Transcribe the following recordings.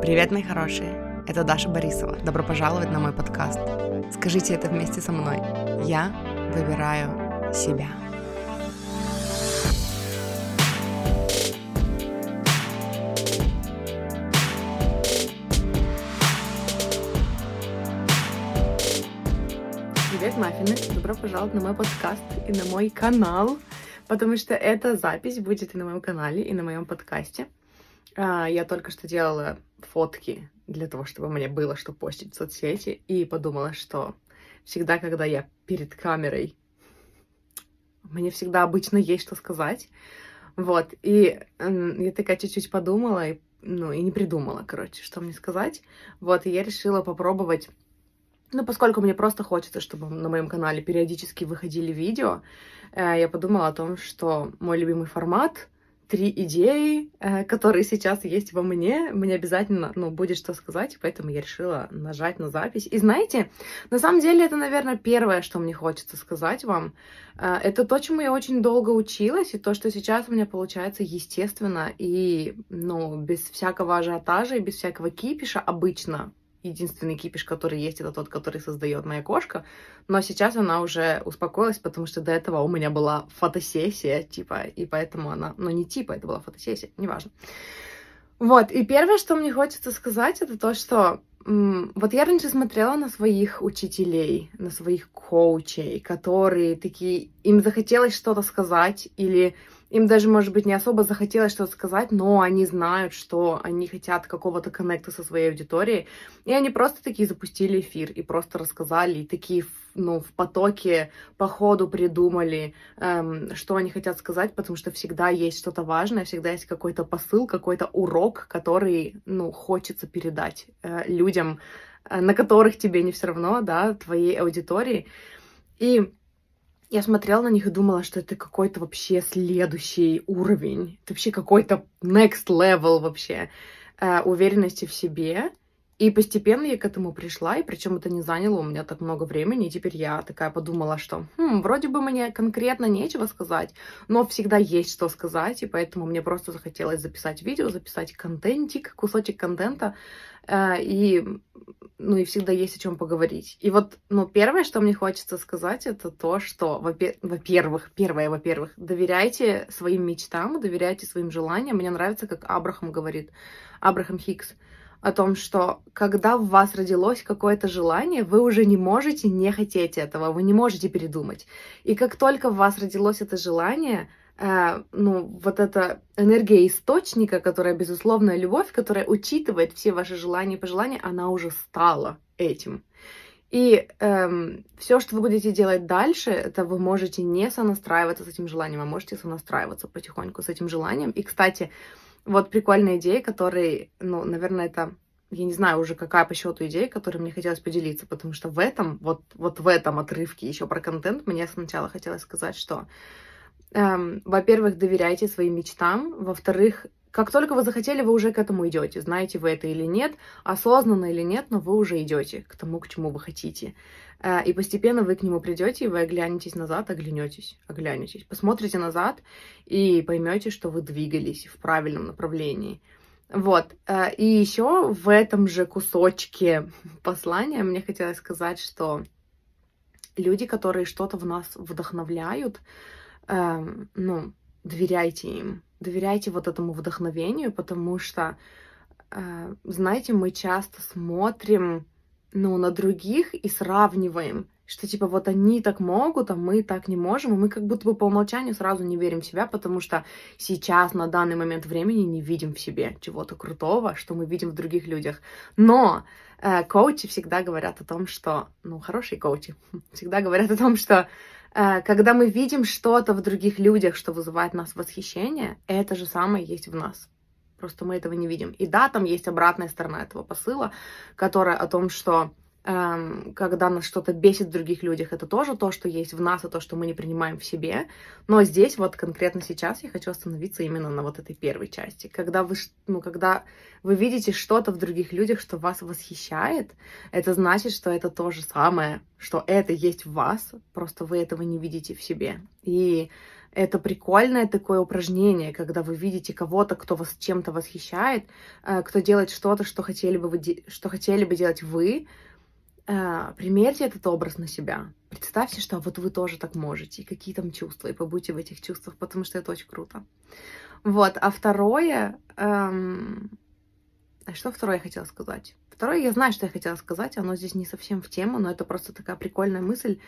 Привет, мои хорошие! Это Даша Борисова. Добро пожаловать на мой подкаст. Скажите это вместе со мной. Я выбираю себя. Привет, маффины! Добро пожаловать на мой подкаст и на мой канал, потому что эта запись будет и на моем канале, и на моем подкасте. А, я только что делала фотки для того, чтобы мне было что постить в соцсети, и подумала, что всегда, когда я перед камерой, мне всегда обычно есть что сказать. Вот, и я такая чуть-чуть подумала, и, ну, и не придумала, короче, что мне сказать. Вот, и я решила попробовать ну, поскольку мне просто хочется, чтобы на моем канале периодически выходили видео, э, я подумала о том, что мой любимый формат три идеи, э, которые сейчас есть во мне, мне обязательно, ну, будет что сказать, поэтому я решила нажать на запись. И знаете, на самом деле это, наверное, первое, что мне хочется сказать вам. Э, это то, чему я очень долго училась, и то, что сейчас у меня получается естественно и, ну, без всякого ажиотажа и без всякого кипиша обычно единственный кипиш, который есть, это тот, который создает моя кошка. Но сейчас она уже успокоилась, потому что до этого у меня была фотосессия, типа, и поэтому она... Ну, не типа, это была фотосессия, неважно. Вот, и первое, что мне хочется сказать, это то, что вот я раньше смотрела на своих учителей, на своих коучей, которые такие, им захотелось что-то сказать, или им даже, может быть, не особо захотелось что-то сказать, но они знают, что они хотят какого-то коннекта со своей аудиторией, и они просто такие запустили эфир и просто рассказали, и такие, ну, в потоке по ходу придумали, эм, что они хотят сказать, потому что всегда есть что-то важное, всегда есть какой-то посыл, какой-то урок, который, ну, хочется передать э, людям, э, на которых тебе не все равно, да, твоей аудитории. И я смотрела на них и думала, что это какой-то вообще следующий уровень, это вообще какой-то next level вообще э, уверенности в себе. И постепенно я к этому пришла, и причем это не заняло у меня так много времени, и теперь я такая подумала, что хм, вроде бы мне конкретно нечего сказать, но всегда есть что сказать, и поэтому мне просто захотелось записать видео, записать контентик, кусочек контента, э, и ну и всегда есть о чем поговорить. И вот, ну, первое, что мне хочется сказать, это то, что, во-первых, первое, во-первых, доверяйте своим мечтам, доверяйте своим желаниям. Мне нравится, как Абрахам говорит, Абрахам Хикс, о том, что когда в вас родилось какое-то желание, вы уже не можете не хотеть этого, вы не можете передумать. И как только в вас родилось это желание, э, ну, вот эта энергия источника, которая безусловная любовь, которая учитывает все ваши желания и пожелания, она уже стала этим. И эм, все, что вы будете делать дальше, это вы можете не сонастраиваться с этим желанием, а можете сонастраиваться потихоньку с этим желанием. И, кстати, вот прикольная идея, которой, ну, наверное, это я не знаю уже, какая по счету идея, которой мне хотелось поделиться, потому что в этом, вот, вот в этом отрывке еще про контент мне сначала хотелось сказать, что эм, во-первых, доверяйте своим мечтам, во-вторых, как только вы захотели, вы уже к этому идете. Знаете вы это или нет, осознанно или нет, но вы уже идете к тому, к чему вы хотите. Э, и постепенно вы к нему придете, и вы оглянетесь назад, оглянетесь, оглянетесь. Посмотрите назад и поймете, что вы двигались в правильном направлении. Вот. Э, и еще в этом же кусочке послания мне хотелось сказать, что люди, которые что-то в нас вдохновляют, Эм, ну, доверяйте им, доверяйте вот этому вдохновению, потому что, э, знаете, мы часто смотрим, ну, на других и сравниваем, что типа вот они так могут, а мы так не можем, и мы как будто бы по умолчанию сразу не верим в себя, потому что сейчас, на данный момент времени, не видим в себе чего-то крутого, что мы видим в других людях. Но э, коучи всегда говорят о том, что, ну, хорошие коучи всегда говорят о том, что когда мы видим что-то в других людях, что вызывает нас восхищение, это же самое есть в нас. Просто мы этого не видим. И да, там есть обратная сторона этого посыла, которая о том, что когда нас что-то бесит в других людях, это тоже то, что есть в нас, и то, что мы не принимаем в себе. Но здесь, вот конкретно сейчас, я хочу остановиться именно на вот этой первой части. Когда вы, ну, когда вы видите что-то в других людях, что вас восхищает, это значит, что это то же самое, что это есть в вас, просто вы этого не видите в себе. И Это прикольное такое упражнение, когда вы видите кого-то, кто вас чем-то восхищает, э, кто делает что-то, что хотели бы, вы, что хотели бы делать вы. Э, примерьте этот образ на себя. Представьте, что вот вы тоже так можете, и какие там чувства, и побудьте в этих чувствах, потому что это очень круто. Вот, а второе... Эм... А что второе я хотела сказать? Второе, я знаю, что я хотела сказать, оно здесь не совсем в тему, но это просто такая прикольная мысль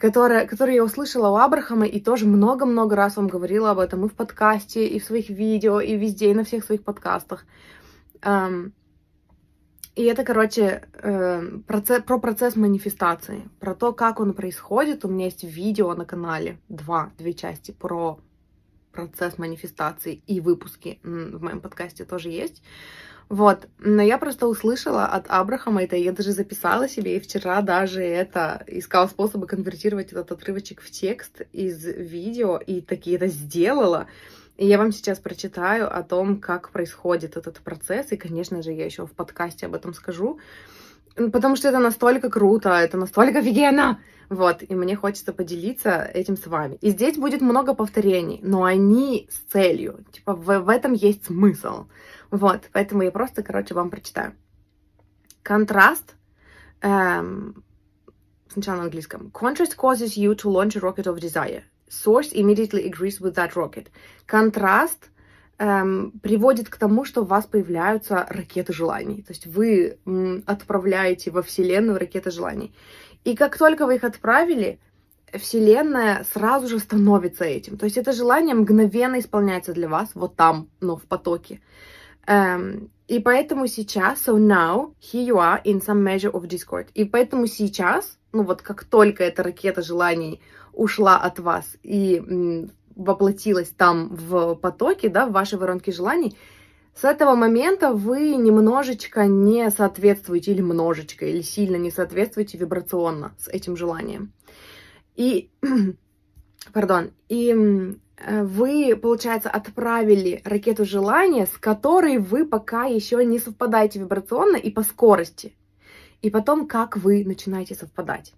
которая, которую я услышала у Абрахама и тоже много-много раз вам говорила об этом и в подкасте, и в своих видео, и везде, и на всех своих подкастах. И это, короче, эм, процесс, про процесс манифестации, про то, как он происходит. У меня есть видео на канале, два, две части про процесс манифестации и выпуски в моем подкасте тоже есть. Вот, но я просто услышала от Абрахама это, я даже записала себе, и вчера даже это искала способы конвертировать этот отрывочек в текст из видео, и таки это сделала. И я вам сейчас прочитаю о том, как происходит этот процесс, и, конечно же, я еще в подкасте об этом скажу, потому что это настолько круто, это настолько офигенно. Вот, и мне хочется поделиться этим с вами. И здесь будет много повторений, но они с целью. Типа в, в этом есть смысл. Вот, поэтому я просто, короче, вам прочитаю. Контраст. Эм, сначала на английском. Contrast causes you to launch a rocket of desire. Source immediately agrees with that rocket. Контраст эм, приводит к тому, что у вас появляются ракеты желаний. То есть вы м, отправляете во Вселенную ракеты желаний. И как только вы их отправили, Вселенная сразу же становится этим. То есть это желание мгновенно исполняется для вас вот там, но в потоке. Um, и поэтому сейчас, so now, here you are in some measure of discord. И поэтому сейчас, ну вот как только эта ракета желаний ушла от вас и воплотилась там в потоке, да, в вашей воронке желаний, с этого момента вы немножечко не соответствуете, или множечко, или сильно не соответствуете вибрационно с этим желанием. И, пардон, и Э, вы, получается, отправили ракету желания, с которой вы пока еще не совпадаете вибрационно и по скорости. И потом, как вы начинаете совпадать.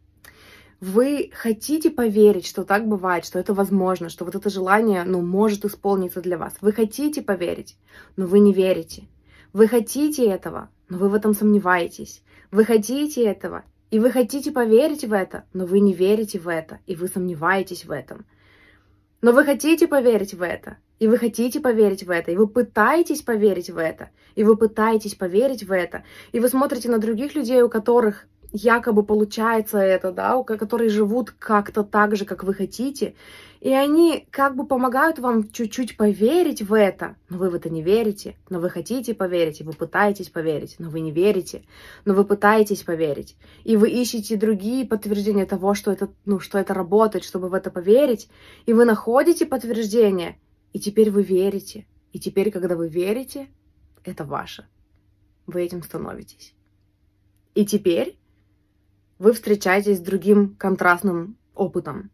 Вы хотите поверить, что так бывает, что это возможно, что вот это желание, ну, может исполниться для вас. Вы хотите поверить, но вы не верите. Вы хотите этого, но вы в этом сомневаетесь. Вы хотите этого, и вы хотите поверить в это, но вы не верите в это, и вы сомневаетесь в этом. Но вы хотите поверить в это, и вы хотите поверить в это, и вы пытаетесь поверить в это, и вы пытаетесь поверить в это, и вы смотрите на других людей, у которых якобы получается это, да, у которые живут как-то так же, как вы хотите, и они как бы помогают вам чуть-чуть поверить в это, но вы в это не верите, но вы хотите поверить, и вы пытаетесь поверить, но вы не верите, но вы пытаетесь поверить, и вы ищете другие подтверждения того, что это, ну, что это работает, чтобы в это поверить, и вы находите подтверждение, и теперь вы верите, и теперь, когда вы верите, это ваше, вы этим становитесь. И теперь вы встречаетесь с другим контрастным опытом,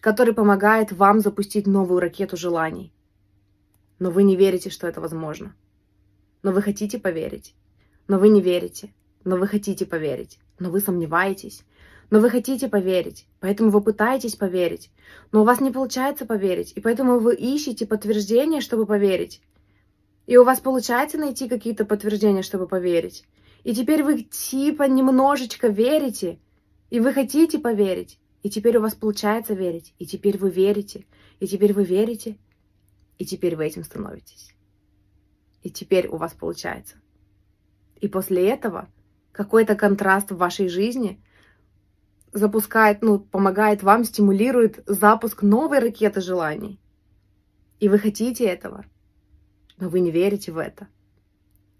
который помогает вам запустить новую ракету желаний. Но вы не верите, что это возможно. Но вы хотите поверить. Но вы не верите. Но вы хотите поверить. Но вы сомневаетесь. Но вы хотите поверить, поэтому вы пытаетесь поверить, но у вас не получается поверить, и поэтому вы ищете подтверждение, чтобы поверить. И у вас получается найти какие-то подтверждения, чтобы поверить. И теперь вы типа немножечко верите, и вы хотите поверить, и теперь у вас получается верить, и теперь вы верите, и теперь вы верите, и теперь вы этим становитесь. И теперь у вас получается. И после этого какой-то контраст в вашей жизни запускает, ну, помогает вам, стимулирует запуск новой ракеты желаний. И вы хотите этого, но вы не верите в это.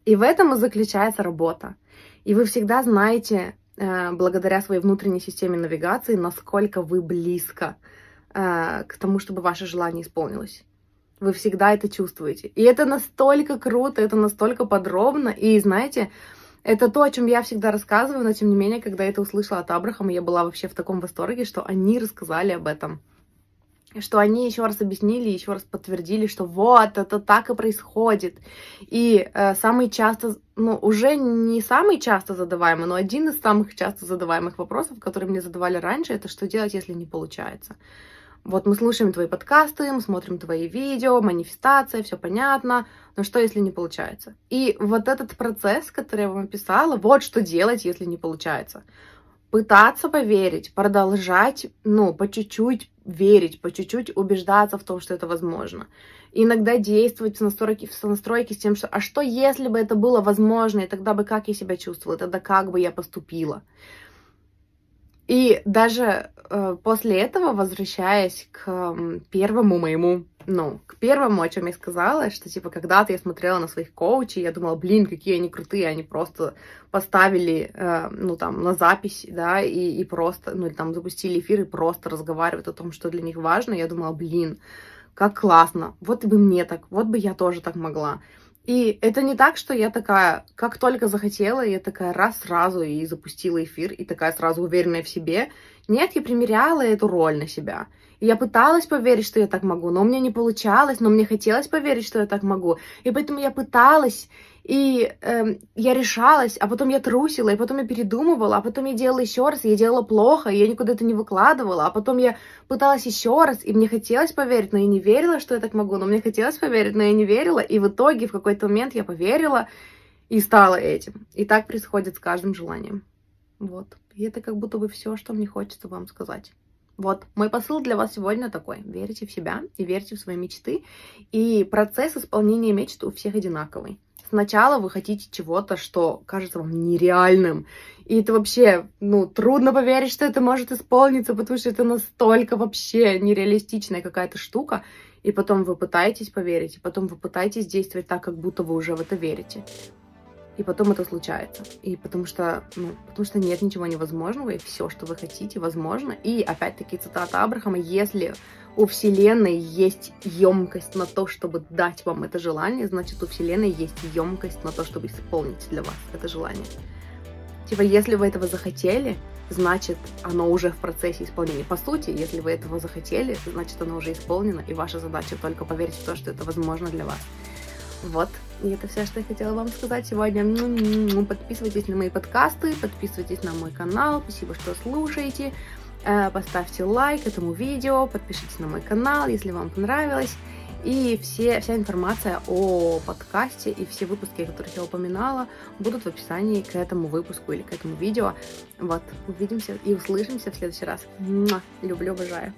И в этом и заключается работа. И вы всегда знаете, э, благодаря своей внутренней системе навигации, насколько вы близко э, к тому, чтобы ваше желание исполнилось. Вы всегда это чувствуете. И это настолько круто, это настолько подробно. И знаете, это то, о чем я всегда рассказываю, но тем не менее, когда я это услышала от Абрахама, я была вообще в таком восторге, что они рассказали об этом что они еще раз объяснили, еще раз подтвердили, что вот, это так и происходит. И э, самый часто, ну, уже не самый часто задаваемый, но один из самых часто задаваемых вопросов, которые мне задавали раньше, это что делать, если не получается. Вот мы слушаем твои подкасты, мы смотрим твои видео, манифестация, все понятно, но что, если не получается? И вот этот процесс, который я вам описала, вот что делать, если не получается. Пытаться поверить, продолжать, ну, по чуть-чуть верить, по чуть-чуть убеждаться в том, что это возможно. Иногда действовать в настройке, в настройке с тем, что а что если бы это было возможно, и тогда бы как я себя чувствовала, тогда как бы я поступила. И даже после этого, возвращаясь к э, первому моему, ну, к первому, о чем я сказала, что, типа, когда-то я смотрела на своих коучей, я думала, блин, какие они крутые, они просто поставили, э, ну, там, на запись, да, и, и просто, ну, там, запустили эфир и просто разговаривают о том, что для них важно. Я думала, блин, как классно, вот бы мне так, вот бы я тоже так могла. И это не так, что я такая, как только захотела, я такая раз сразу и запустила эфир, и такая сразу уверенная в себе. Нет, я примеряла эту роль на себя. И я пыталась поверить, что я так могу, но у меня не получалось, но мне хотелось поверить, что я так могу. И поэтому я пыталась, и э, я решалась, а потом я трусила, и потом я передумывала, а потом я делала еще раз, я делала плохо, и я никуда это не выкладывала, а потом я пыталась еще раз, и мне хотелось поверить, но я не верила, что я так могу, но мне хотелось поверить, но я не верила, и в итоге в какой-то момент я поверила и стала этим. И так происходит с каждым желанием. Вот. И это как будто бы все, что мне хочется вам сказать. Вот, мой посыл для вас сегодня такой. Верьте в себя и верьте в свои мечты. И процесс исполнения мечт у всех одинаковый. Сначала вы хотите чего-то, что кажется вам нереальным. И это вообще, ну, трудно поверить, что это может исполниться, потому что это настолько вообще нереалистичная какая-то штука. И потом вы пытаетесь поверить, и потом вы пытаетесь действовать так, как будто вы уже в это верите и потом это случается. И потому что, ну, потому что нет ничего невозможного, и все, что вы хотите, возможно. И опять-таки цитата Абрахама, если у Вселенной есть емкость на то, чтобы дать вам это желание, значит, у Вселенной есть емкость на то, чтобы исполнить для вас это желание. Типа, если вы этого захотели, значит, оно уже в процессе исполнения. По сути, если вы этого захотели, значит, оно уже исполнено, и ваша задача только поверить в то, что это возможно для вас. Вот. И это все, что я хотела вам сказать сегодня. Подписывайтесь на мои подкасты, подписывайтесь на мой канал. Спасибо, что слушаете. Э, поставьте лайк этому видео, подпишитесь на мой канал, если вам понравилось. И все, вся информация о подкасте и все выпуски, которых я упоминала, будут в описании к этому выпуску или к этому видео. Вот, увидимся и услышимся в следующий раз. Люблю, обожаю.